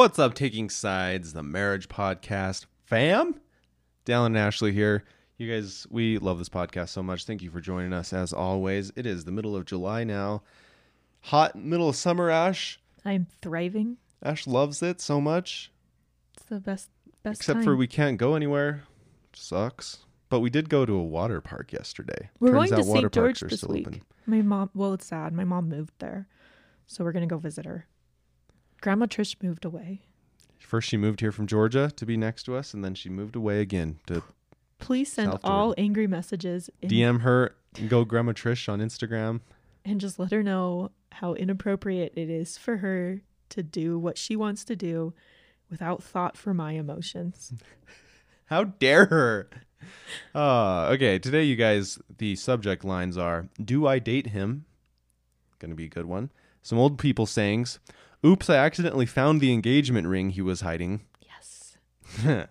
What's up, Taking Sides, the marriage podcast fam? Dallin and Ashley here. You guys, we love this podcast so much. Thank you for joining us as always. It is the middle of July now. Hot middle of summer, Ash. I'm thriving. Ash loves it so much. It's the best best Except time. for we can't go anywhere. Sucks. But we did go to a water park yesterday. We're Turns going out to water St. George parks are this still week. open. My mom well, it's sad. My mom moved there. So we're gonna go visit her. Grandma Trish moved away. First, she moved here from Georgia to be next to us, and then she moved away again to Please send South all angry messages in, DM her. Go Grandma Trish on Instagram. and just let her know how inappropriate it is for her to do what she wants to do without thought for my emotions. How dare her? Uh, okay, today, you guys, the subject lines are Do I date him? Gonna be a good one. Some old people sayings. Oops, I accidentally found the engagement ring he was hiding. Yes.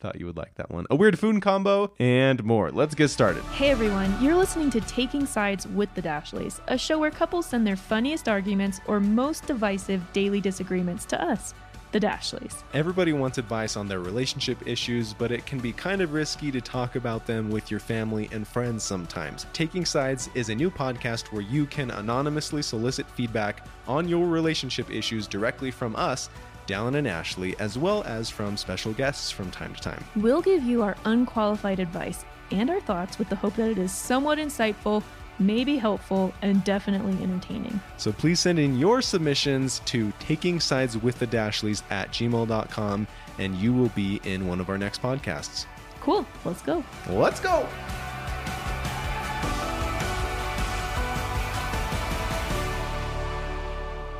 Thought you would like that one. A weird food combo, and more. Let's get started. Hey everyone, you're listening to Taking Sides with the Dashleys, a show where couples send their funniest arguments or most divisive daily disagreements to us, the Dashleys. Everybody wants advice on their relationship issues, but it can be kind of risky to talk about them with your family and friends sometimes. Taking Sides is a new podcast where you can anonymously solicit feedback on your relationship issues directly from us, Dallin and Ashley, as well as from special guests from time to time. We'll give you our unqualified advice and our thoughts with the hope that it is somewhat insightful, maybe helpful, and definitely entertaining. So please send in your submissions to taking sides with the Dashleys at gmail.com and you will be in one of our next podcasts. Cool, let's go. Let's go!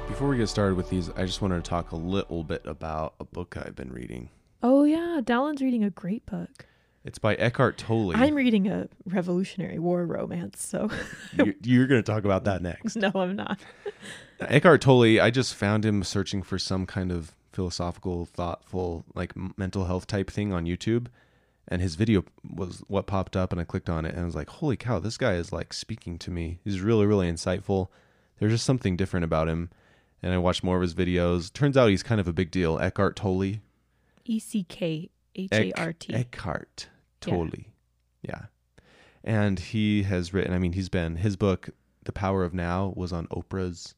Before we get started with these, I just wanted to talk a little bit about a book I've been reading. Oh yeah, Dallin's reading a great book. It's by Eckhart Tolle. I'm reading a Revolutionary War romance, so You- You're going to talk about that next. no, I'm not. Eckhart Tolle, I just found him searching for some kind of philosophical, thoughtful, like mental health type thing on YouTube. And his video was what popped up, and I clicked on it, and I was like, holy cow, this guy is like speaking to me. He's really, really insightful. There's just something different about him. And I watched more of his videos. Turns out he's kind of a big deal. Eckhart Tolle. E C K H A R T. Eckhart Tolle. Yeah. And he has written, I mean, he's been, his book, The Power of Now, was on Oprah's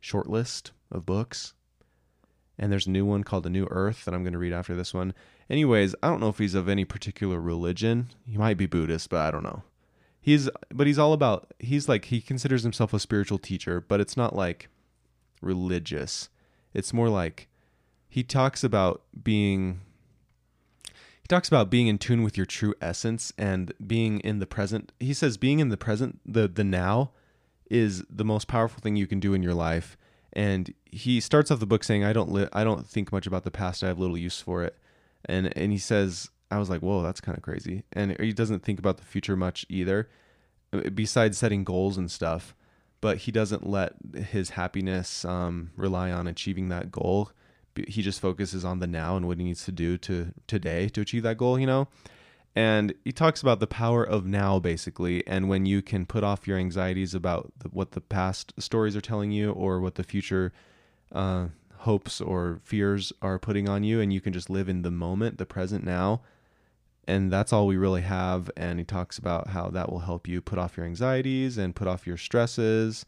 short list of books. And there's a new one called The New Earth that I'm going to read after this one. Anyways, I don't know if he's of any particular religion. He might be Buddhist, but I don't know. He's, but he's all about, he's like, he considers himself a spiritual teacher, but it's not like religious. It's more like he talks about being he talks about being in tune with your true essence and being in the present. He says being in the present, the the now is the most powerful thing you can do in your life. And he starts off the book saying, "I don't li- I don't think much about the past. I have little use for it." And and he says, I was like, "Whoa, that's kind of crazy." And he doesn't think about the future much either, uh, besides setting goals and stuff. But he doesn't let his happiness um, rely on achieving that goal he just focuses on the now and what he needs to do to today to achieve that goal you know? And he talks about the power of now basically and when you can put off your anxieties about the, what the past stories are telling you or what the future uh, hopes or fears are putting on you and you can just live in the moment the present now and that's all we really have and he talks about how that will help you put off your anxieties and put off your stresses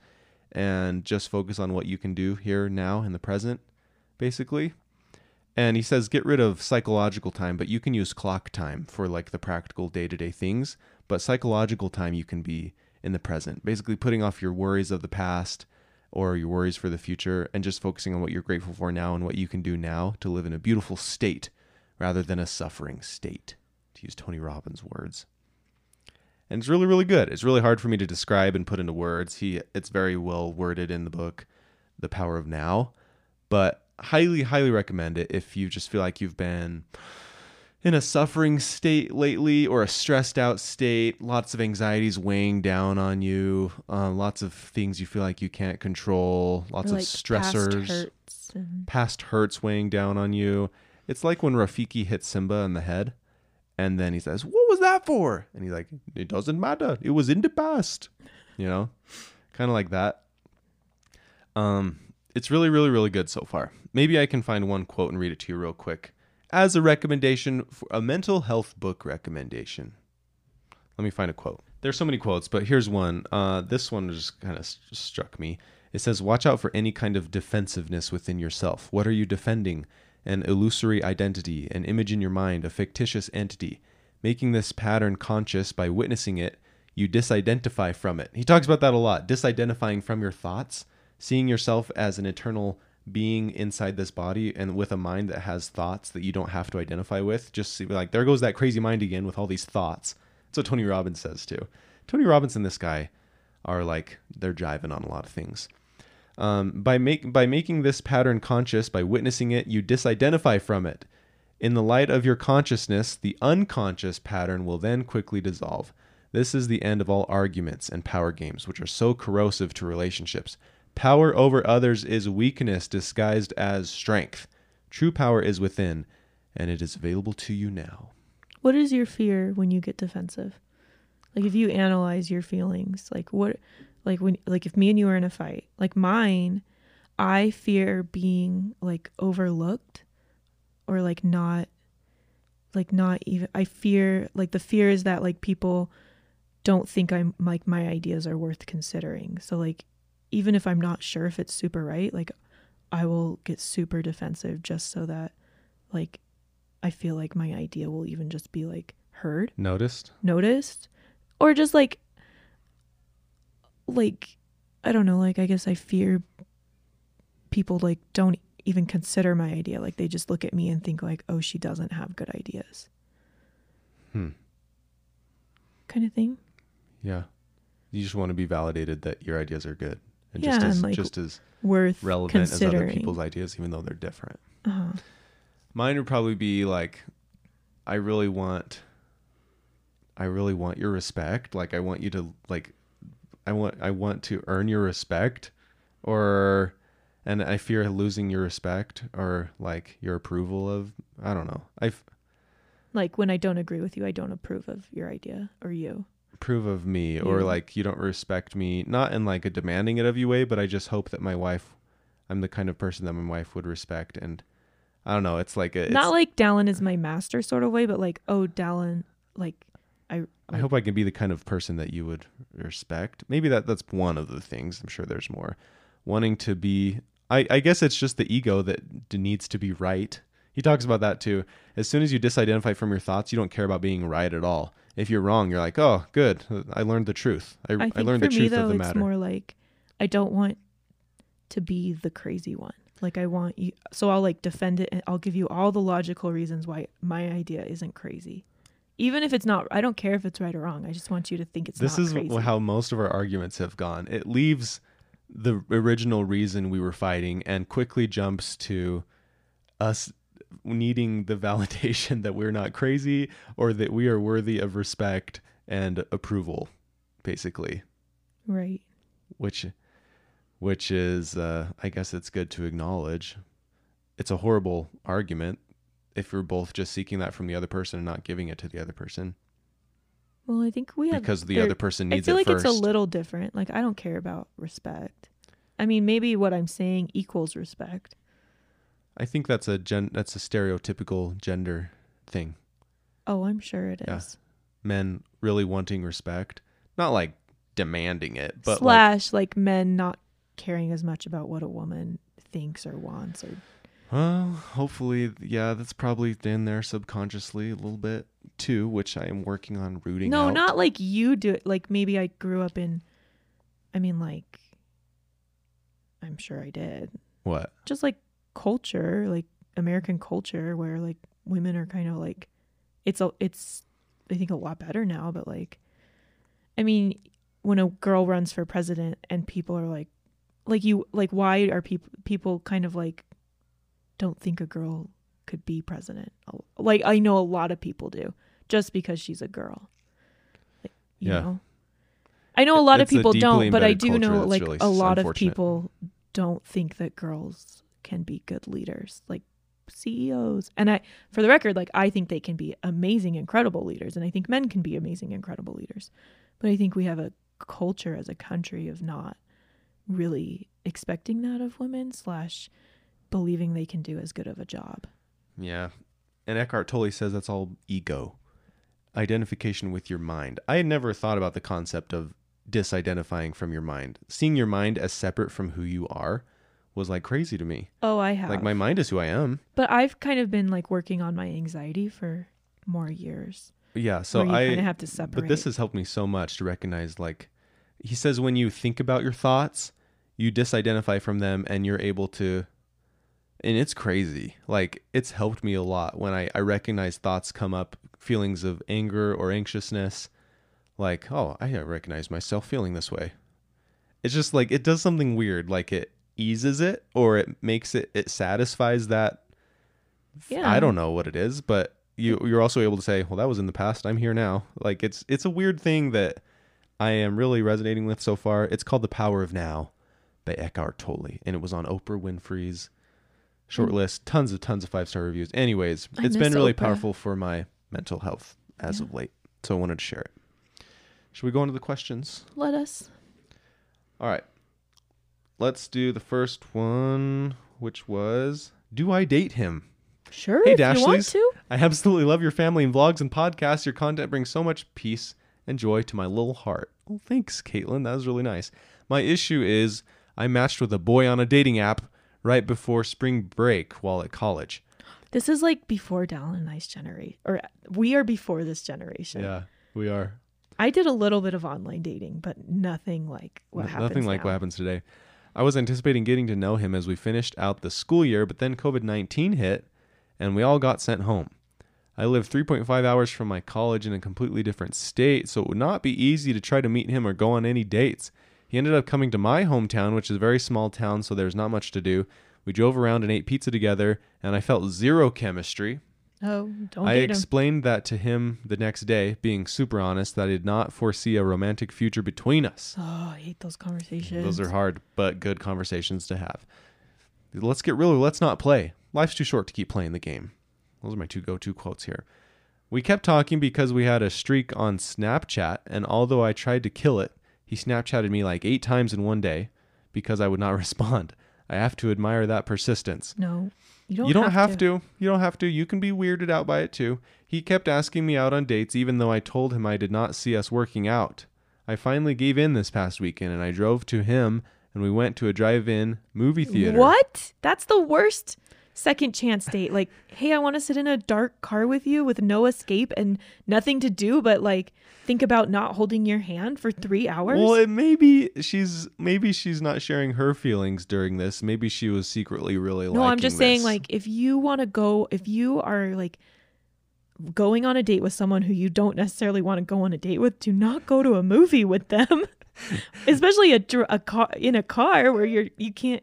and just focus on what you can do here now in the present basically. And he says get rid of psychological time, but you can use clock time for like the practical day to day things. But psychological time, you can be in the present, basically putting off your worries of the past or your worries for the future and just focusing on what you're grateful for now and what you can do now to live in a beautiful state rather than a suffering state, to use Tony Robbins' words. And it's really, really good. It's really hard for me to describe and put into words. He, it's very well worded in the book, The Power of Now. But highly, highly recommend it if you just feel like you've been in a suffering state lately or a stressed out state, lots of anxieties weighing down on you, uh, lots of things you feel like you can't control, lots Or, of like, past stressors, hurts and- past hurts weighing down on you. It's like when Rafiki hits Simba in the head and then he says, What was that for? And he's like, It doesn't matter. It was in the past. You know? Kind of like that. Um it's really, really, really good so far. Maybe I can find one quote and read it to you real quick as a recommendation for a mental health book recommendation. Let me find a quote. There's so many quotes, but here's one. Uh, this one just kind of st- struck me. It says, Watch out for any kind of defensiveness within yourself. What are you defending? An illusory identity, an image in your mind, a fictitious entity. Making this pattern conscious by witnessing it, you disidentify from it. He talks about that a lot disidentifying from your thoughts, seeing yourself as an eternal being inside this body and with a mind that has thoughts that you don't have to identify with. Just see, like, there goes that crazy mind again with all these thoughts. That's what Tony Robbins says too. Tony Robbins and this guy are like, they're jiving on a lot of things. Um, by make by making this pattern conscious, by witnessing it, you disidentify from it. In the light of your consciousness, the unconscious pattern will then quickly dissolve. This is the end of all arguments and power games, which are so corrosive to relationships. Power over others is weakness disguised as strength. True power is within, and it is available to you now. What is your fear when you get defensive? Like if you analyze your feelings, like what like when like if me and you are in a fight, like mine, I fear being like overlooked or like not like not even I fear like the fear is that like people don't think I'm like my ideas are worth considering. So like even if I'm not sure if it's super right, like I will get super defensive just so that like I feel like my idea will even just be like heard, Noticed? noticed, or just like like I don't know, like I guess I fear people like don't even consider my idea. Like they just look at me and think like, "Oh, she doesn't have good ideas." Hmm. Kind of thing. Yeah. You just want to be validated that your ideas are good. And Yeah, just as and, like, just as Worth relevant as other people's ideas, even though they're different. uh-huh. Mine would probably be like, I really want, I really want your respect. Like, I want you to like, I want, I want to earn your respect, or, and I fear losing your respect or like your approval of. I don't know. I've Like when I don't agree with you, I don't approve of your idea or you. Approve of me, or like you don't respect me. Not in like a demanding it of you way, but I just hope that my wife, I'm the kind of person that my wife would respect, and I don't know. It's like a, it's, Not like Dallin is my master sort of way, but like, oh, Dallin, like I I hope I can be the kind of person that you would respect. Maybe that that's one of the things. I'm sure there's more. Wanting to be I, I guess it's just the ego that needs to be right. He talks about that too. As soon as you disidentify from your thoughts, you don't care about being right at all. If you're wrong, you're like, "Oh, good. I learned the truth. I, I I, learned for the me truth though, of the it's matter." more like I don't want to be the crazy one. Like I want you, so I'll like defend it and I'll give you all the logical reasons why my idea isn't crazy, even if it's not. I don't care if it's right or wrong. I just want you to think it's this not is crazy. how most of our arguments have gone. It leaves the original reason we were fighting and quickly jumps to us needing the validation that we're not crazy or that we are worthy of respect and approval basically right. which which is uh, i guess it's good to acknowledge it's a horrible argument if you're both just seeking that from the other person and not giving it to the other person Well, I think we have because the there- other person needs it. I feel it like first it's a little different. Like I don't care about respect. I mean, maybe what I'm saying equals respect. I think that's a gen that's a stereotypical gender thing. Oh, I'm sure it is. Yeah. Men really wanting respect, not like demanding it, but like Slash like men not caring as much about what a woman thinks or wants or well, hopefully, yeah, that's probably in there subconsciously a little bit too, which I am working on rooting no out. not like you do it like maybe i grew up in i mean like i'm sure i did what? just like culture like american culture where like women are kind of like it's a it's i think a lot better now but like i mean when a girl runs for president and people are like like you like why are people people kind of like don't think a girl could be president? Like i know a lot of people do just because she's a girl. Like, you Yeah. know? I know a lot of It's a people don't but i do know like really a lot of people don't think that girls can be good leaders like CEOs and I for the record like I think they can be amazing incredible leaders and I think men can be amazing incredible leaders but I think we have a culture as a country of not really expecting that of women slash believing they can do as good of a job. Yeah. And Eckhart Tolle says that's all ego, identification with your mind. I had never thought about the concept of disidentifying from your mind. Seeing your mind as separate from who you are was like crazy to me. Oh, I have. Like my mind is who I am. but I've kind of been like working on my anxiety for more years. Yeah. So I kind of have to separate. But this has helped me so much to recognize like he says when you think about your thoughts, you disidentify from them and you're able to and it's crazy. Like it's helped me a lot when I, I recognize thoughts come up, feelings of anger or anxiousness, like, oh, I recognize myself feeling this way. It's just like it does something weird, like it eases it or it makes it it satisfies that Yeah. I don't know what it is, but you you're also able to say, well, that was in the past. I'm here now. Like it's it's a weird thing that I am really resonating with so far. It's called The Power of Now by Eckhart Tolle, and it was on Oprah Winfrey's hmm. short list. Tons of tons of five star reviews. Anyways, I it's been really Oprah. powerful for my mental health as Yeah. of late. So I wanted to share it. Should we go into the questions? Let us. All right. Let's do the first one, which was Do I date him? Sure, Hey, if you want Dashleys. to. I absolutely love your family and vlogs and podcasts. Your content brings so much peace and joy to my little heart. Well, thanks, Caitlin. That was really nice. My issue is I matched with a boy on a dating app right before spring break while at college. This is like before Dallin and I's generation, or we are before this generation. Yeah, we are. I did a little bit of online dating, but nothing like what N- happens Nothing like now. what happens today. I was anticipating getting to know him as we finished out the school year, but then COVID 19 hit and we all got sent home. I live 3.5 hours from my college in a completely different state, so it would not be easy to try to meet him or go on any dates. He ended up coming to my hometown, which is a very small town, so there's not much to do. We drove around and ate pizza together, and I felt zero chemistry. Oh, don't I date him. explained that to him the next day, being super honest, that I did not foresee a romantic future between us. Oh, I hate those conversations. Those are hard, but good conversations to have. Let's get real. Let's not play. Life's too short to keep playing the game. Those are my two go to quotes here. We kept talking because we had a streak on Snapchat, and although I tried to kill it, he Snapchatted me like eight times in one day because I would not respond. I have to admire that persistence. no. You don't. you don't have, to. You don't have to. You can be weirded out by it too. He kept asking me out on dates, even though I told him I did not see us working out. I finally gave in this past weekend and I drove to him and we went to a drive in movie theater. What? That's the worst second chance date. Like, hey, I want to sit in a dark car with you with no escape and nothing to do but like think about not holding your hand for three hours. Well, it maybe she's maybe she's not sharing her feelings during this. Maybe she was secretly really like, no, I'm just saying, like, if you want to go, if you are like going on a date with someone who you don't necessarily want to go on a date with, do not go to a movie with them. Especially a, a car in a car where you're you can't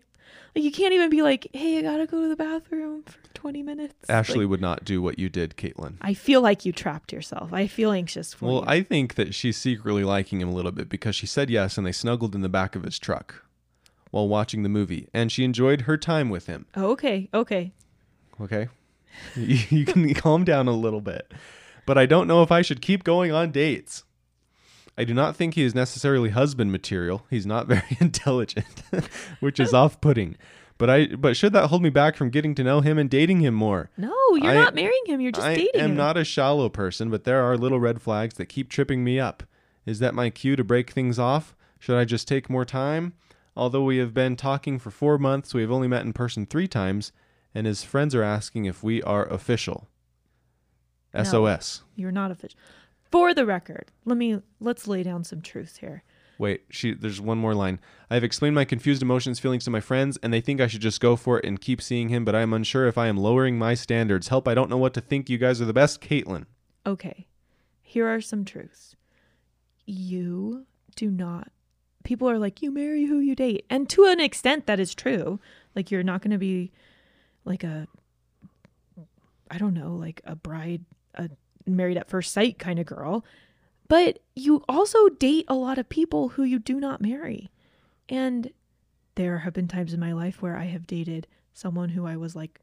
you can't even be like, hey, I gotta go to the bathroom for 20 minutes. Ashley Like, would not do what you did, Caitlin. I feel like you trapped yourself. I feel anxious for Well, you. I think that she's secretly liking him a little bit because she said yes and they snuggled in the back of his truck while watching the movie and she enjoyed her time with him. oh, okay, okay. Okay. you you can calm down a little bit. But I don't know if I should keep going on dates. I do not think he is necessarily husband material. He's not very intelligent, which is off-putting. But I but should that hold me back from getting to know him and dating him more? No, you're I- not marrying him. You're just I dating I am him. not a shallow person, but there are little red flags that keep tripping me up. Is that my cue to break things off? Should I just take more time? Although we have been talking for four months, we have only met in person three times, and his friends are asking if we are official. No. SOS. You're not official. For the record, let me let's lay down some truths here. Wait, she there's one more line. I have explained my confused emotions, feelings to my friends, and they think I should just go for it and keep seeing him, but I am unsure if I am lowering my standards. Help, I don't know what to think. You guys are the best, Caitlin. Okay, here are some truths. You do not. People are like, you marry who you date. And to an extent, that is true. Like, you're not going to be like a, I don't know, like a bride, a married at first sight kind of girl. But you also date a lot of people who you do not marry. And there have been times in my life where I have dated someone who I was like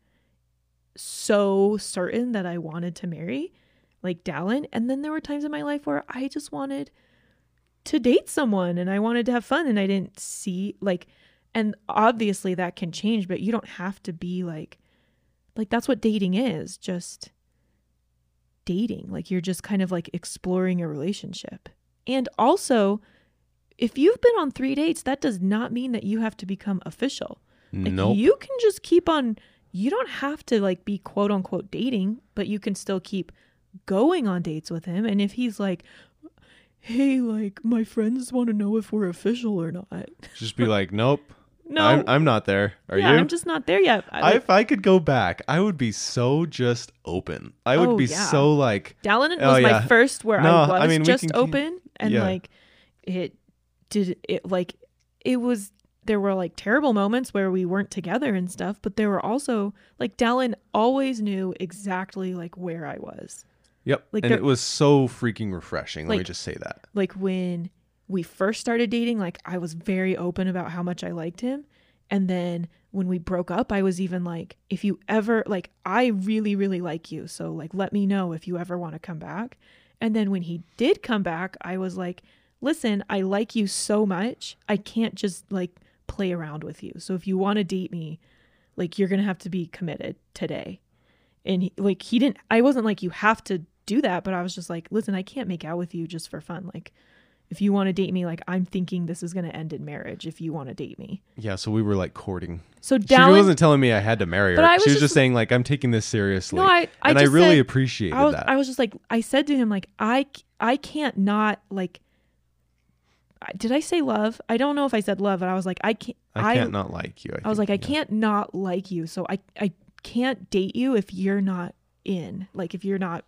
so certain that I wanted to marry, like Dallin. And then there were times in my life where I just wanted to date someone and I wanted to have fun and I didn't see like and obviously that can change, but you don't have to be like like that's what dating is, just dating. Like you're just kind of like exploring a relationship. And also, if you've been on 3 dates, that does not mean that you have to become official. Like nope. you can just keep on you don't have to like be quote unquote dating, but you can still keep going on dates with him and if he's like hey like my friends want to know if we're official or not Just be like, nope. No I'm, I'm not there. Are yeah, you? i'm just not there yet I, like, if I could go back, I would be so just open. I would Oh, be yeah. so like, Dallin Oh, was yeah. my first where No, i was I mean, just can open and yeah. like it did it like it was there were like terrible moments where we weren't together and stuff but there were also like Dallin always knew exactly like where i was yep. Like and there- it was so freaking refreshing. Let me just say that. like when we first started dating like i was very open about how much i liked him. And then when we broke up i was even like if you ever like i really really like you so like let me know if you ever want to come back. And then when he did come back i was like listen i like you so much i can't just like play around with you. So if you want to date me like you're gonna have to be committed today. And he, like he didn't i wasn't like you have to do that but i was just like listen i can't make out with you just for fun. Like if you want to date me like i'm thinking this is going to end in marriage if you want to date me Yeah. So we were like courting. so She wasn't telling me I had to marry her. But I was she was just- just saying like, I'm taking this seriously. no i i and I really said, appreciated I was, that. I was just like i said to him like I I can't not like did i say love i don't know if i said love but i was like i can't I can't not like you. I, I was think, like, I can't not like you. So I, I can't date you if you're not in. Like if you're not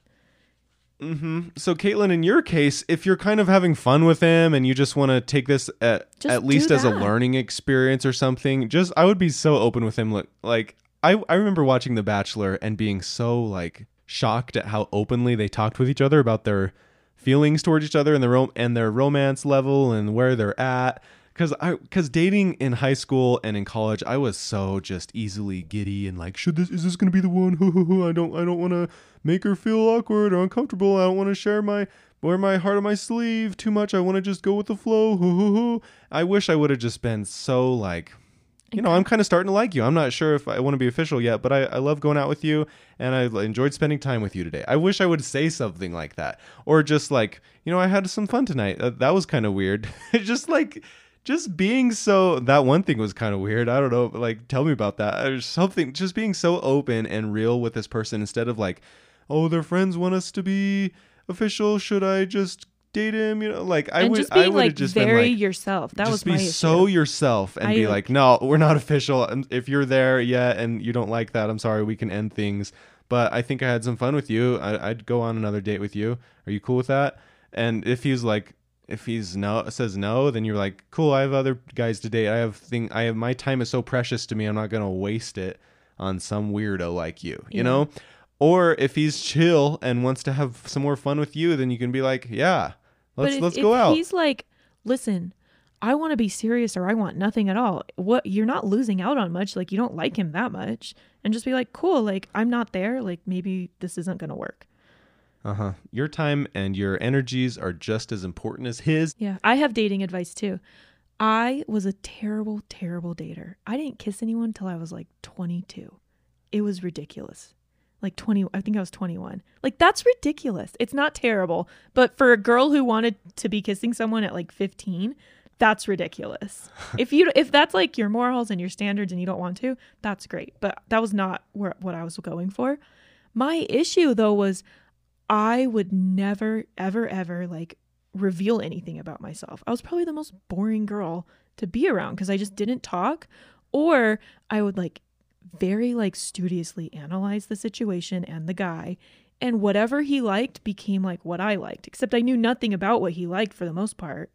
Mm-hmm. So, Caitlin, in your case, if you're kind of having fun with him and you just want to take this at, Just at least as a learning experience or something, just I would be so open with him. Like, like I, I remember watching The Bachelor and being so like shocked at how openly they talked with each other about their feelings towards each other and their rom- and their romance level and where they're at. Cause I, cause dating in high school and in college, I was so just easily giddy and like, should this, is this gonna be the one? Hoo hoo hoo, I don't, I don't want to make her feel awkward or uncomfortable. I don't want to share my, wear my heart on my sleeve too much. I want to just go with the flow. I wish I would have just been so like, you know, I'm kind of starting to like you. I'm not sure if I want to be official yet, but I, I love going out with you and I enjoyed spending time with you today. I wish I would say something like that. Or just like, you know, I had some fun tonight. Uh, that was kind of weird. just like, just being so, that one thing was kind of weird. I don't know. but, Like, tell me about that. Or something, just being so open and real with this person instead of like, oh, their friends want us to be official. Should I just date him? You know, like, I and would, just I would have like just very been like, yourself. That just was be my so issue. yourself and I, be like- like, no, we're not official. If you're there yet and you don't like that, I'm sorry, we can end things. But I think I had some fun with you. I, I'd go on another date with you. Are you cool with that? And if he's like, if he's no says no, then you're like, cool. I have other guys to date. I have thing. I have my time is so precious to me. I'm not gonna waste it on some weirdo like you. You Yeah. know. Or if he's chill and wants to have some more fun with you, then you can be like, yeah, let's if, let's go out. If he's like, listen, I want to be serious or I want nothing at all. What you're not losing out on much. Like you don't like him that much, and just be like, cool. Like I'm not there. Like maybe this isn't gonna work. Uh huh. Your time and your energies are just as important as his. Yeah, I have dating advice too. I was a terrible, terrible dater. I didn't kiss anyone till I was like 22. It was ridiculous. Like 20, I think I was 21. Like that's ridiculous. It's not terrible, but for a girl who wanted to be kissing someone at like 15, that's ridiculous. if you if that's like your morals and your standards and you don't want to, that's great. But that was not where, what I was going for. My issue though was I would never ever ever like reveal anything about myself. I was probably the most boring girl to be around because I just didn't talk or I would like very like studiously analyze the situation and the guy and whatever he liked became like what I liked except I knew nothing about what he liked for the most part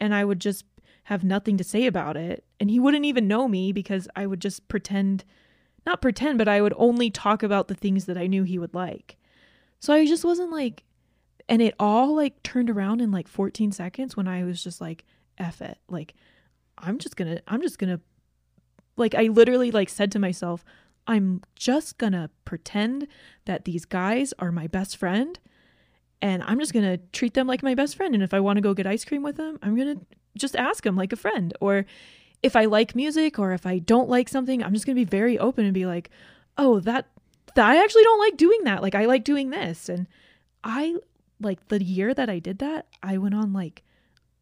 and I would just have nothing to say about it and he wouldn't even know me because I would just pretend not pretend but I would only talk about the things that I knew he would like. So I just wasn't like and it all like turned around in like 14 seconds when I was just like F it. Like I'm just to I'm just to like I literally like said to myself, I'm just to pretend that these guys are my best friend and I'm just to treat them like my best friend. And if I want to go get ice cream with them, I'm to just ask them like a friend. Or if I like music or if I don't like something, I'm just to be very open and be like, oh, that, that I actually don't like doing that. Like I like doing this. And I like the year that I did that, I went on like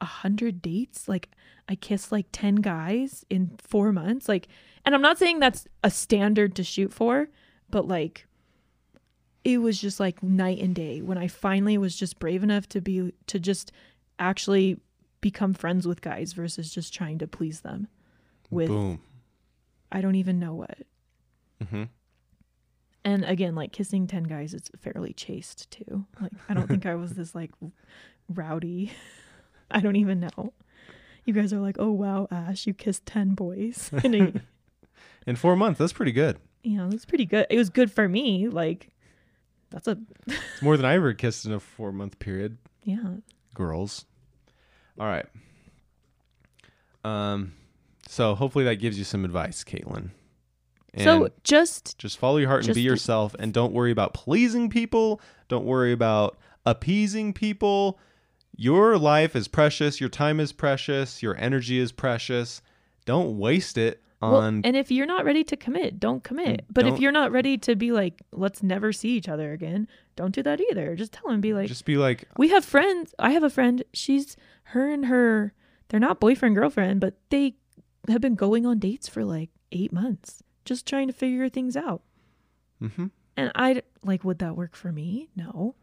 a hundred dates. Like I kissed like 10 guys in four months. Like, and I'm not saying that's a standard to shoot for, but like it was just like night and day when I finally was just brave enough to be to just actually become friends with guys versus just trying to please them with Boom. I don't even know what. hmm And again, like kissing 10 guys, it's fairly chaste too. Like, I don't think I was this like rowdy. I don't even know. You guys are like, oh wow, Ash, you kissed 10 boys. And I, In four months, that's pretty good. yeah it's pretty good. It was good for me. Like, that's a, It's more than I ever kissed in a four month period. yeah. Girls. All right. Um, so hopefully that gives you some advice, Caitlin. And so just, just follow your heart and be yourself, and don't worry about pleasing people. Don't worry about appeasing people. Your life is precious. Your time is precious. Your energy is precious. Don't waste it well, on and if you're not ready to commit, don't commit. Mm, but if don't- you're not ready to be like, let's never see each other again, don't do that either. Just tell him, be like, just be like, uh, we have friends. I have a friend. She's her and her. They're not boyfriend girlfriend, but they have been going on dates for like eight months, just trying to figure things out. hmm And I like, would that work for me? No,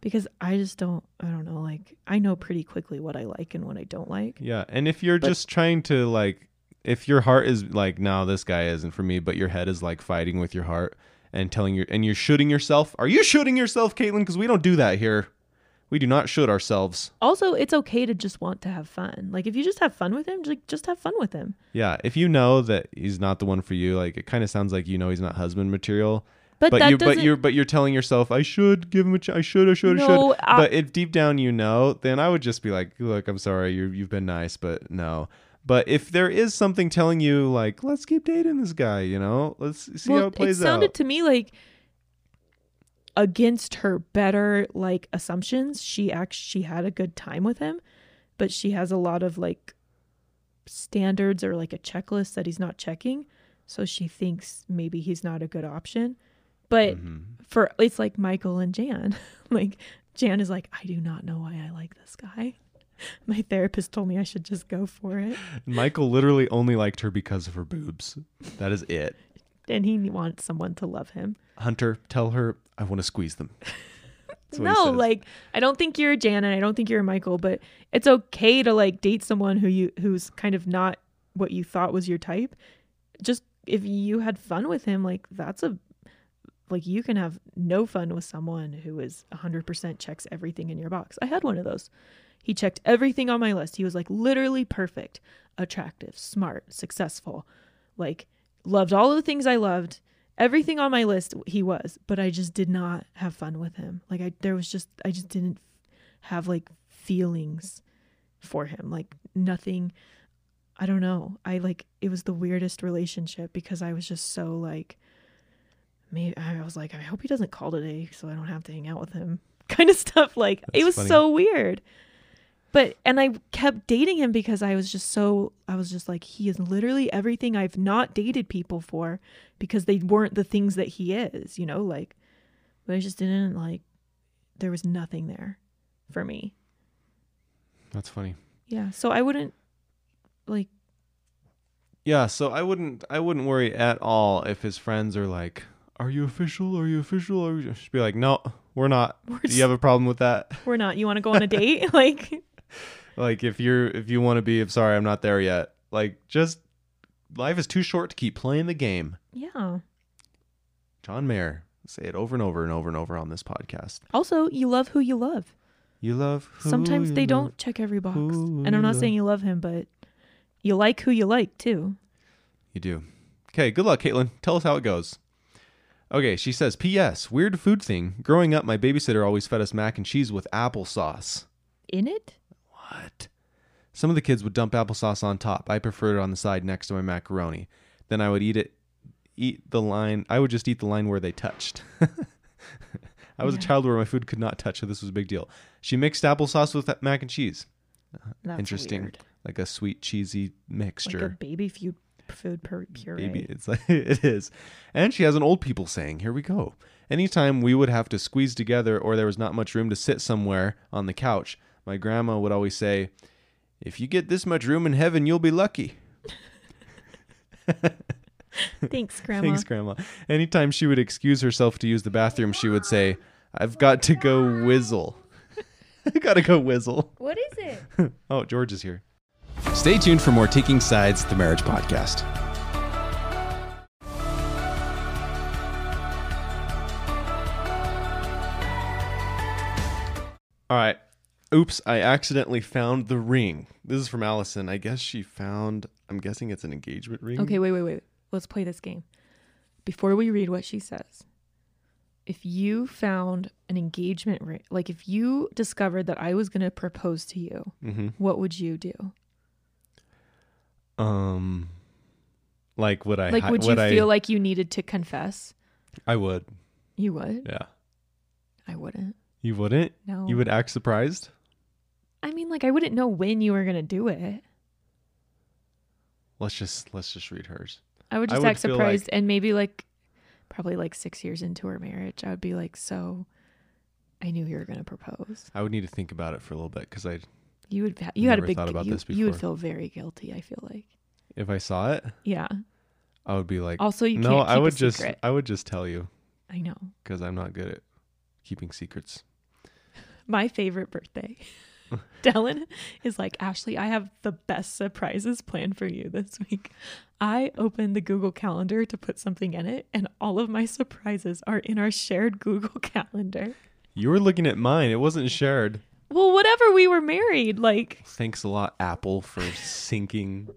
because I just don't. I don't know. Like, I know pretty quickly what I like and what I don't like. yeah. And if you're But- just trying to like, if your heart is like, no, this guy isn't for me, but your head is like fighting with your heart and telling you, and you're shooting yourself. Are you shooting yourself, Caitlin? Because we don't do that here. We do not shoot ourselves. Also, it's okay to just want to have fun. Like, if you just have fun with him, just just have fun with him. Yeah, if you know that he's not the one for you, like it kind of sounds like you know he's not husband material. But, But, you, but you're, but you're telling yourself, I should give him a, ch- I should, I should, I should. I- but if deep down you know, then I would just be like, look, I'm sorry, you you've been nice, but no. But if there is something telling you, like, let's keep dating this guy, you know, let's see well, how it plays out. It sounded out. to me like against her better like assumptions she actually she had a good time with him but she has a lot of like standards or like a checklist that he's not checking so she thinks maybe he's not a good option but Mhm. for it's like michael and jan like jan is like i do not know why i like this guy my therapist told me i should just go for it Michael literally only liked her because of her boobs. That is it. And he wants someone to love him Hunter, tell her I want to squeeze them. That's what he no, like I don't think you're a Jan I don't think you're a Michael, but it's okay to like date someone who you who's kind of not what you thought was your type. Just if you had fun with him, like that's a like you can have no fun with someone who is 100% checks everything in your box. I had one of those. He checked everything on my list. He was like literally perfect, attractive, smart, successful, like loved all of the things I loved. Everything on my list he was, but I just did not have fun with him. Like I there was just I just didn't have like feelings for him. Like nothing I don't know. I like it was the weirdest relationship because I was just so like maybe I was like I hope he doesn't call today so I don't have to hang out with him. Kind of stuff like That's it was funny. so weird. But and I kept dating him because I was just so I was just like he is literally everything I've not dated people for because they weren't the things that he is, you know, like but I just didn't like there was nothing there for me. That's funny. Yeah, so I wouldn't like Yeah, so I wouldn't I wouldn't worry at all if his friends are like, "Are you official? Are you official?" Or just be like, "No, we're not." we're, Do you have a problem with that? we're not. You want to go on a date? like Like if you're if you want to be, I'm sorry, I'm not there yet. Like just life is too short to keep playing the game. yeah. John Mayer, say it over and over and over and over on this podcast. Also, you love who you love. You love who Sometimes you they love. don't check every box. And I'm not saying you love him, but you like who you like too. You do. Okay, good luck, Caitlin. Tell us how it goes. Okay, she says, P.S. Weird food thing. Growing up, my babysitter always fed us mac and cheese with applesauce. In it? Some of the kids would dump applesauce on top. I preferred it on the side next to my macaroni. Then I would eat it, eat the line. I would just eat the line where they touched. I was a child where my food could not touch, so this was a big deal. She mixed applesauce with mac and cheese, That's Interesting. weird. like a sweet cheesy mixture. Like a baby food food puree. Baby, it's like it is. And she has an old people saying. Here we go. Anytime we would have to squeeze together or there was not much room to sit somewhere on the couch, my grandma would always say, "If you get this much room in heaven, you'll be lucky." Thanks, Grandma. Thanks, grandma. Anytime she would excuse herself to use the bathroom, she would say, "I've got to go whizzle." I got to go whizzle. What is it? Oh, George is here. Stay tuned for more Taking Sides, the marriage podcast. All right. Oops, I accidentally found the ring. This is from Allison. I guess she found, I'm guessing it's an engagement ring. Okay, wait, wait, wait. Let's play this game. Before we read what she says, if you found an engagement ring, like if you discovered that I was going to propose to you, Mm-hmm. what would you do? Um, like would I? Like, would you I, feel like you needed to confess? I would. You would. Yeah. I wouldn't. You wouldn't? No. You would act surprised? I mean, like, I wouldn't know when you were going to do it. Let's just let's just read hers. I would just would act feel surprised and maybe like probably like six years into our marriage, I would be like, so I knew you were going to propose. I would need to think about it for a little bit because I, You would, you had a big, thought about you, this you would feel very guilty. I feel like, if I saw it, yeah. I would be like, Also, you no, I would just, secret. I would just tell you I know. because I'm not good at keeping secrets. My favorite birthday. Dallin is like, Ashley, I have the best surprises planned for you this week. I opened the Google Calendar to put something in it, and all of my surprises are in our shared Google Calendar. You were looking at mine. It wasn't shared. Well, whatever, we were married. Like, Thanks a lot, Apple, for syncing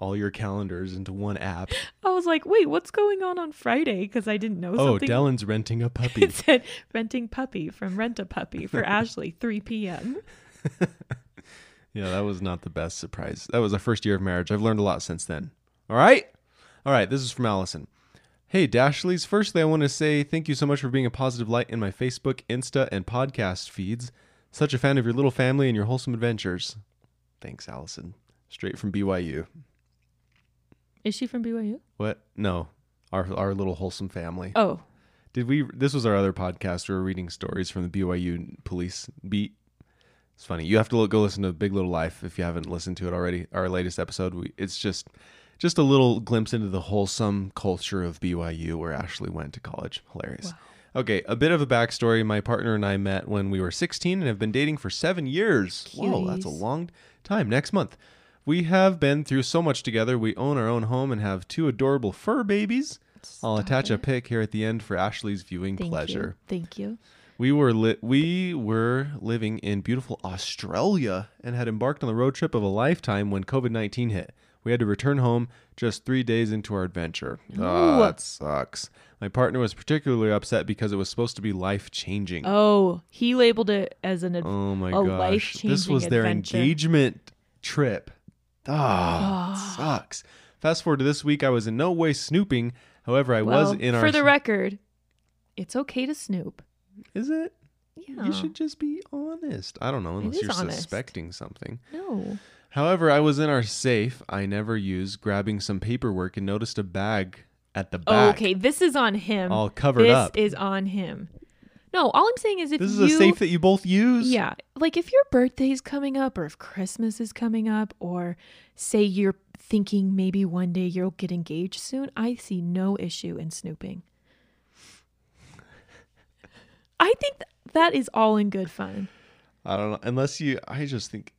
all your calendars into one app. I was like, wait, what's going on on Friday? Because I didn't know Oh, something. Dallin's renting a puppy. It said renting puppy from Rent a Puppy for Ashley, 3 p.m. Yeah, that was not the best surprise. That was our first year of marriage. I've learned a lot since then. All right? All right, this is from Allison. Hey, Dashleys. Firstly, I want to say thank you so much for being a positive light in my Facebook, Insta, and podcast feeds. Such a fan of your little family and your wholesome adventures. Thanks, Allison. Straight from BYU. Is she from BYU? What? No, our our little wholesome family. Oh, Did we? This was our other podcast. We were reading stories from the BYU police beat. It's funny. You have to look, go listen to Big Little Life if you haven't listened to it already. Our latest episode. We, it's just, just a little glimpse into the wholesome culture of BYU where Ashley went to college. Hilarious. Okay, a bit of a backstory. My partner and I met when we were 16 and have been dating for seven years. Whoa, that's a long time. Next month. We have been through so much together. We own our own home and have two adorable fur babies. I'll Stop attach a pic here at the end for Ashley's viewing thank pleasure. you. Thank you. We were li- we were living in beautiful Australia and had embarked on the road trip of a lifetime when COVID-19 hit. We had to return home just 3 days into our adventure. Oh, that sucks. My partner was particularly upset because it was supposed to be life-changing. Oh, he labeled it as an. Ad- Oh my a gosh. life-changing This was their adventure. engagement trip. Ah, Ah. sucks. Fast forward to this week, I was in no way snooping. However, I was in our for the record, it's okay to snoop. Is it? Yeah. You should just be honest. I don't know unless you're honest. suspecting something. No. However, I was in our safe I never use, grabbing some paperwork and noticed a bag at the Oh, back. okay, this is on him. All covered this up. is on him. No, all I'm saying is if this is you a safe that you both use. Yeah. Like if your birthday's coming up or if Christmas is coming up or say you're thinking maybe one day you'll get engaged soon, I see no issue in snooping. I think th- that is all in good fun. I don't know. Unless you, I just think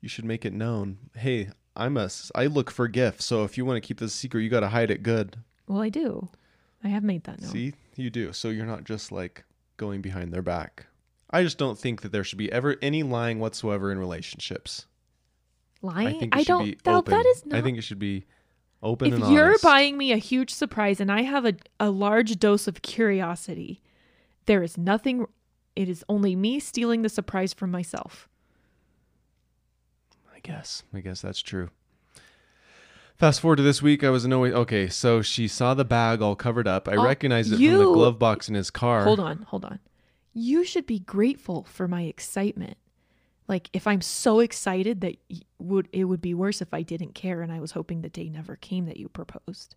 you should make it known. Hey, I'm a, I look for gifts. So if you want to keep this secret, you got to hide it good. Well, I do. I have made that known. See, you do. So you're not just like going behind their back. I just don't think that there should be ever any lying whatsoever in relationships. Lying? I think it I should don't. be That, open. that is not. I think it should be open if and you're honest. buying me a huge surprise and I have a, a large dose of curiosity, there is nothing. It is only me stealing the surprise from myself. I guess. I guess that's true. Fast forward to this week, I was in no way. Okay, so she saw the bag all covered up. I Oh, recognized it from the glove box in his car. Hold on, hold on. you should be grateful for my excitement. Like if I'm so excited that would it would be worse if I didn't care and I was hoping the day never came that you proposed.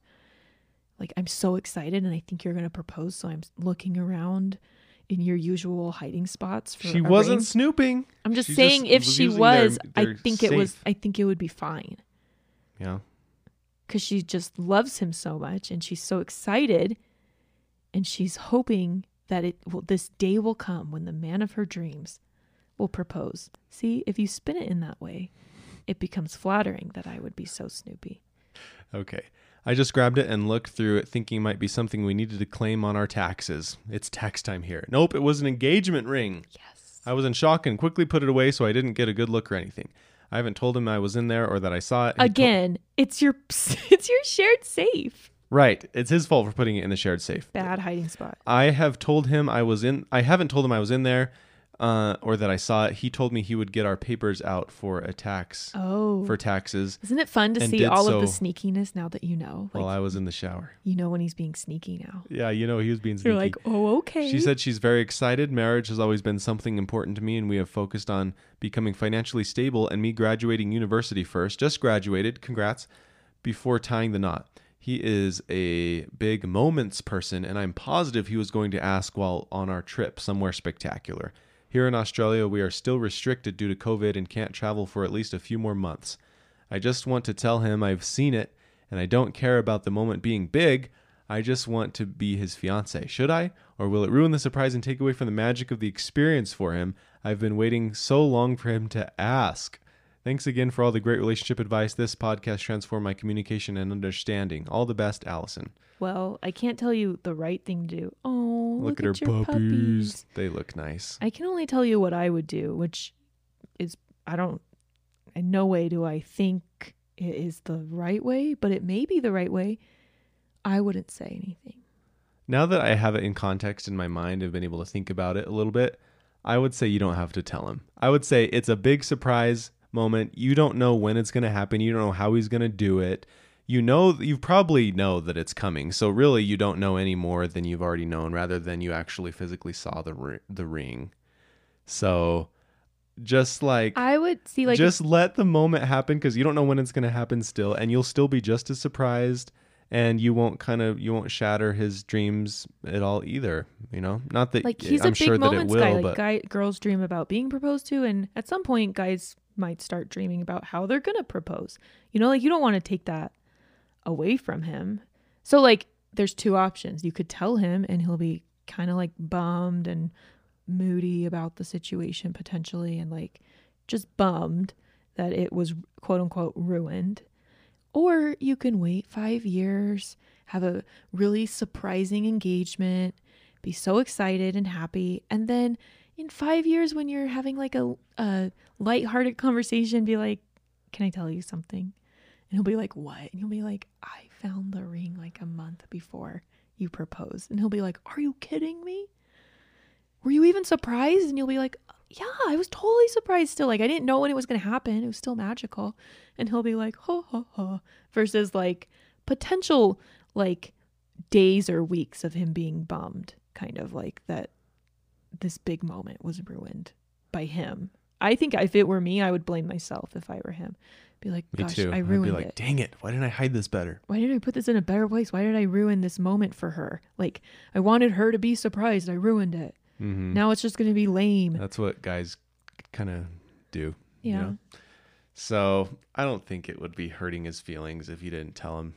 Like I'm so excited and I think you're going to propose so I'm looking around in your usual hiding spots for She wasn't ring. snooping. I'm just she saying just if she using their- was I their think it was. I think it would be fine Yeah. cuz she just loves him so much and she's so excited and she's hoping that it will this day will come when the man of her dreams will propose. See, if you spin it in that way, it becomes flattering that I would be so snoopy. Okay. I just grabbed it and looked through it, thinking it might be something we needed to claim on our taxes. It's tax time here. Nope, it was an engagement ring. Yes. I was in shock and quickly put it away so I didn't get a good look or anything. I haven't told him I was in there or that I saw it. He to- Again, it's your it's your shared safe. right. It's his fault for putting it in the shared safe. Bad hiding spot. I have told him I was in. I haven't told him I was in there, uh, or that I saw it. He told me he would get our papers out for a tax Oh. for taxes Isn't it fun to see all of the sneakiness now that you know? Like while I was in the shower. you know when he's being sneaky now. Yeah, you know he was being sneaky. You're like, "Oh, okay." She said she's very excited. Marriage has always been something important to me, and we have focused on becoming financially stable and me graduating university first. Just graduated, congrats, before tying the knot. He is a big moments person, and I'm positive he was going to ask while on our trip somewhere spectacular. Here in Australia, we are still restricted due to COVID and can't travel for at least a few more months. I just want to tell him I've seen it, and I don't care about the moment being big. I just want to be his fiance. Should I? Or will it ruin the surprise and take away from the magic of the experience for him? I've been waiting so long for him to ask. Thanks again for all the great relationship advice. This podcast transformed my communication and understanding. All the best, Allison. Well, I can't tell you the right thing to do. Oh, Look, look, at, her your puppies. puppies. They look nice. I can only tell you what I would do, which is I don't in no way do I think it is the right way, but it may be the right way. I wouldn't say anything. Now that I have it in context in my mind, I've been able to think about it a little bit. I would say you don't have to tell him. I would say it's a big surprise moment. You don't know when it's going to happen. You don't know how he's going to do it. You know, you probably know that it's coming. So really, you don't know any more than you've already known, rather than you actually physically saw the the ring. So, just like I would see like just let the moment happen because you don't know when it's going to happen still, and you'll still be just as surprised, and you won't kind of you won't shatter his dreams at all either. You know, not that like he's I'm a big sure moments will, guy. Like guy girls dream about being proposed to, and at some point, guys might start dreaming about how they're gonna propose. You know, like you don't want to take that away from him. So like, there's two options. You could tell him, and he'll be kind of like bummed and moody about the situation potentially, and like just bummed that it was quote unquote ruined. Or you can wait five years, have a really surprising engagement, be so excited and happy, and then in five years, when you're having like a, a lighthearted conversation, be like, Can I tell you something? And he'll be like, What? And you'll be like, I found the ring like a month before you proposed. And he'll be like, Are you kidding me? Were you even surprised? And you'll be like, Yeah, I was totally surprised still. Like, I didn't know when it was going to happen. It was still magical. And he'll be like, Ho, ho, ho. Versus like potential like days or weeks of him being bummed, kind of like that this big moment was ruined by him. I think if it were me, I would blame myself if I were him. Be like, me gosh, too. I I'd be like, it. dang it, why didn't I hide this better? Why didn't I put this in a better place? Why did I ruin this moment for her? Like, I wanted her to be surprised. I ruined it. hmm Now it's just going to be lame. That's what guys kind of do. you Yeah. know? So I don't think it would be hurting his feelings if you didn't tell him.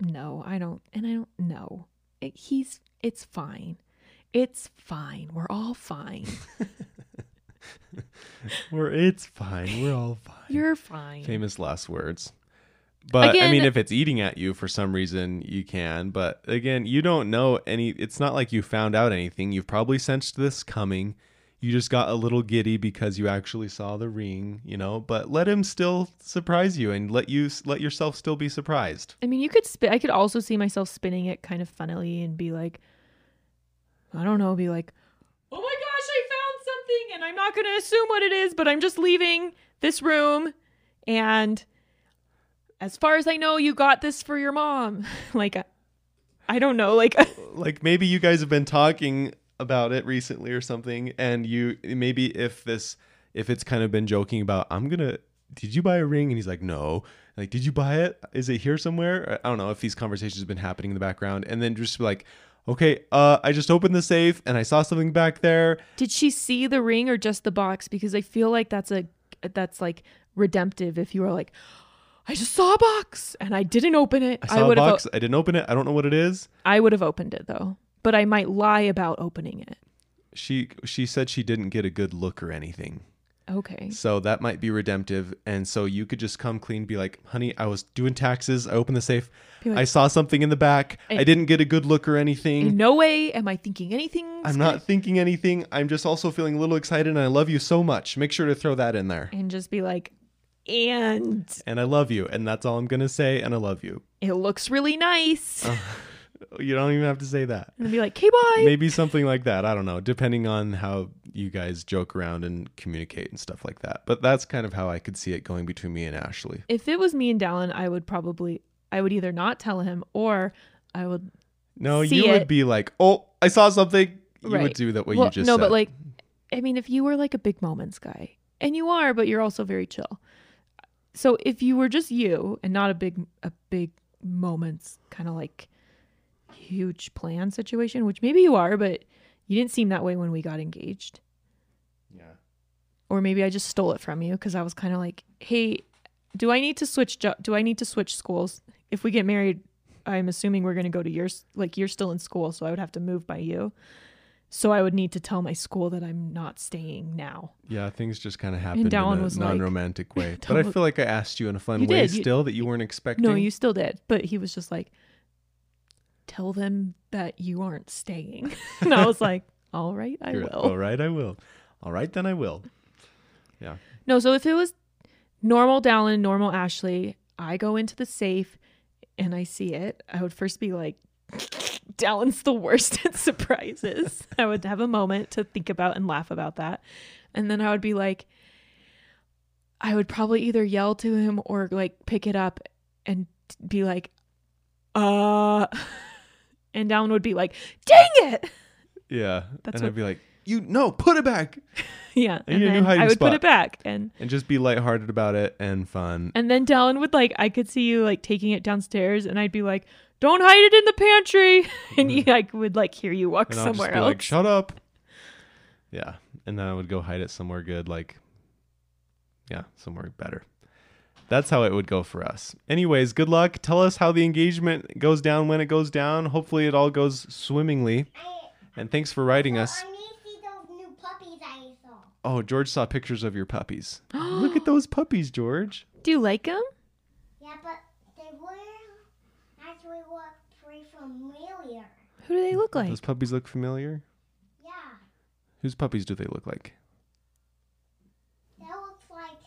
No, I don't. And I don't know. It, he's, it's fine. It's fine. We're all fine. We're it's fine. We're all fine. You're fine. famous last words. But I mean, if it's eating at you for some reason, you can. But again, you don't know any. It's not like you found out anything. You've probably sensed this coming. You just got a little giddy because you actually saw the ring, you know. But let him still surprise you, and let you let yourself still be surprised. I mean, you could spin. I could also see myself spinning it kind of funnily and be like, I don't know, be like, oh my gosh, I found something, and I'm not going to assume what it is, but I'm just leaving this room, and as far as I know, you got this for your mom. like, I, don't know. Like, like maybe you guys have been talking about it recently or something and you maybe if this if it's kind of been joking about i'm gonna did you buy a ring and he's like no like did you buy it is it here somewhere i don't know if these conversations have been happening in the background and then just like okay uh i just opened the safe and i saw something back there did she see the ring or just the box? Because I feel like that's a that's like redemptive. If you were like, I just saw a box and I didn't open it. i saw a would have. box i didn't open it i don't know what it is I would have opened it though, but I might lie about opening it. she she said she didn't get a good look or anything Okay. So that might be redemptive. And so you could just come clean, be like, honey, I was doing taxes. I opened the safe. Like, I saw something in the back. I, I- didn't get a good look or anything. In no way am I thinking anything. I'm not thinking anything. I'm just also feeling a little excited and I love you so much. Make sure to throw that in there. And just be like, and And I love you. And that's all I'm going to say. And I love you. it looks really nice. Oh. You don't even have to say that. And be like, okay, bye. Maybe something like that. I don't know, depending on how you guys joke around and communicate and stuff like that. But that's kind of how I could see it going between me and Ashley. If it was me and Dallin, I would probably, I would either not tell him or I would. No, you would be like, "Oh, I saw something." You would do that what well, you just no, said. but like, I mean, if you were like a big moments guy, and you are, but you're also very chill. So if you were just you and not a big, a big moments kind of like huge plan situation, which maybe you are, but you didn't seem that way when we got engaged. Or maybe I just stole it from you because I was kind of like, "Hey, do I need to switch? Jo- do I need to switch schools? If we get married, I'm assuming we're going to go to yours. Like you're still in school, so I would have to move by you. So I would need to tell my school that I'm not staying now. Yeah, things just kind of happened in a non-romantic way. But I feel like I asked you in a fun way did, you- still that you weren't expecting. No, you still did, but he was just like, "Tell them that you aren't staying." and I was like, "All right, I You're- will." All right, I will. All right, then I will. Yeah. No, so if it was normal Dallin, normal Ashley, I go into the safe and I see it, I would first be like, Dallin's the worst at surprises. I would have a moment to think about and laugh about that. And then I would be like, I would probably either yell to him or like pick it up and be like, uh, and Dallin would be like, dang it. Yeah. That's and what- I'd be like, "You no, put it back." Yeah. You knew then hiding I would put it back and And just be lighthearted about it and fun. And then Dallin would like, I could see you like taking it downstairs, and I'd be like, "Don't hide it in the pantry," and you like would like hear you walk. And I'll just somewhere be else. like, "Shut up." Yeah. And then I would go hide it somewhere good like yeah, somewhere better. That's how it would go for us. Anyways, good luck. Tell us how the engagement goes down when it goes down. Hopefully it all goes swimmingly. And thanks for writing us. I need to see those new puppies I saw. Oh, George saw pictures of your puppies. Look at those puppies, George. Do you like them? Yeah, but they were actually look pretty familiar. Who do they look like? Those puppies look familiar. Yeah, Whose puppies do they look like? that looks like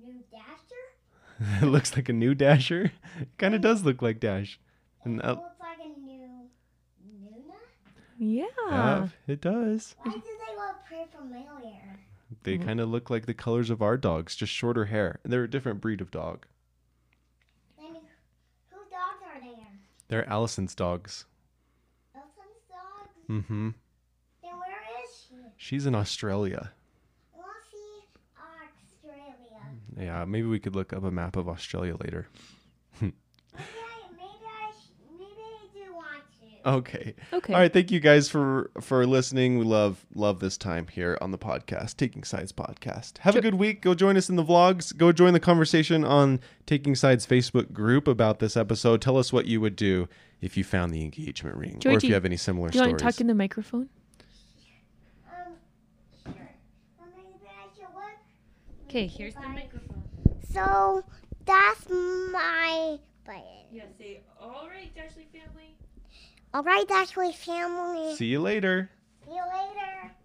new Dasher. it looks like a new Dasher. It kind of does look like Dash. And It uh, looks like a new Nuna. Yeah. yeah, it does. Why do they look pretty familiar? They kind of look like the colors of our dogs, just shorter hair. and They're a different breed of dog. Then whose dogs are there? They're Allison's dogs. Allison's dogs. Mm-hmm. Then where is she? She's in Australia. I want to see Australia. Yeah, maybe we could look up a map of Australia later. Maybe I, maybe I, sh- maybe I do want to. Okay. Okay. All right, thank you guys for for listening. We love love this time here on the podcast, Taking Sides podcast. Have a good week. Go join us in the vlogs. Go join the conversation on Taking Sides Facebook group about this episode. Tell us what you would do if you found the engagement ring, or if Georgie, you have any similar Do you want to talk in the microphone? Um, sure. Well, maybe I should look. Okay, here's the microphone. So that's my button. Yeah, say, all right, Dashley family. All right, Ashley family. See you later. See you later.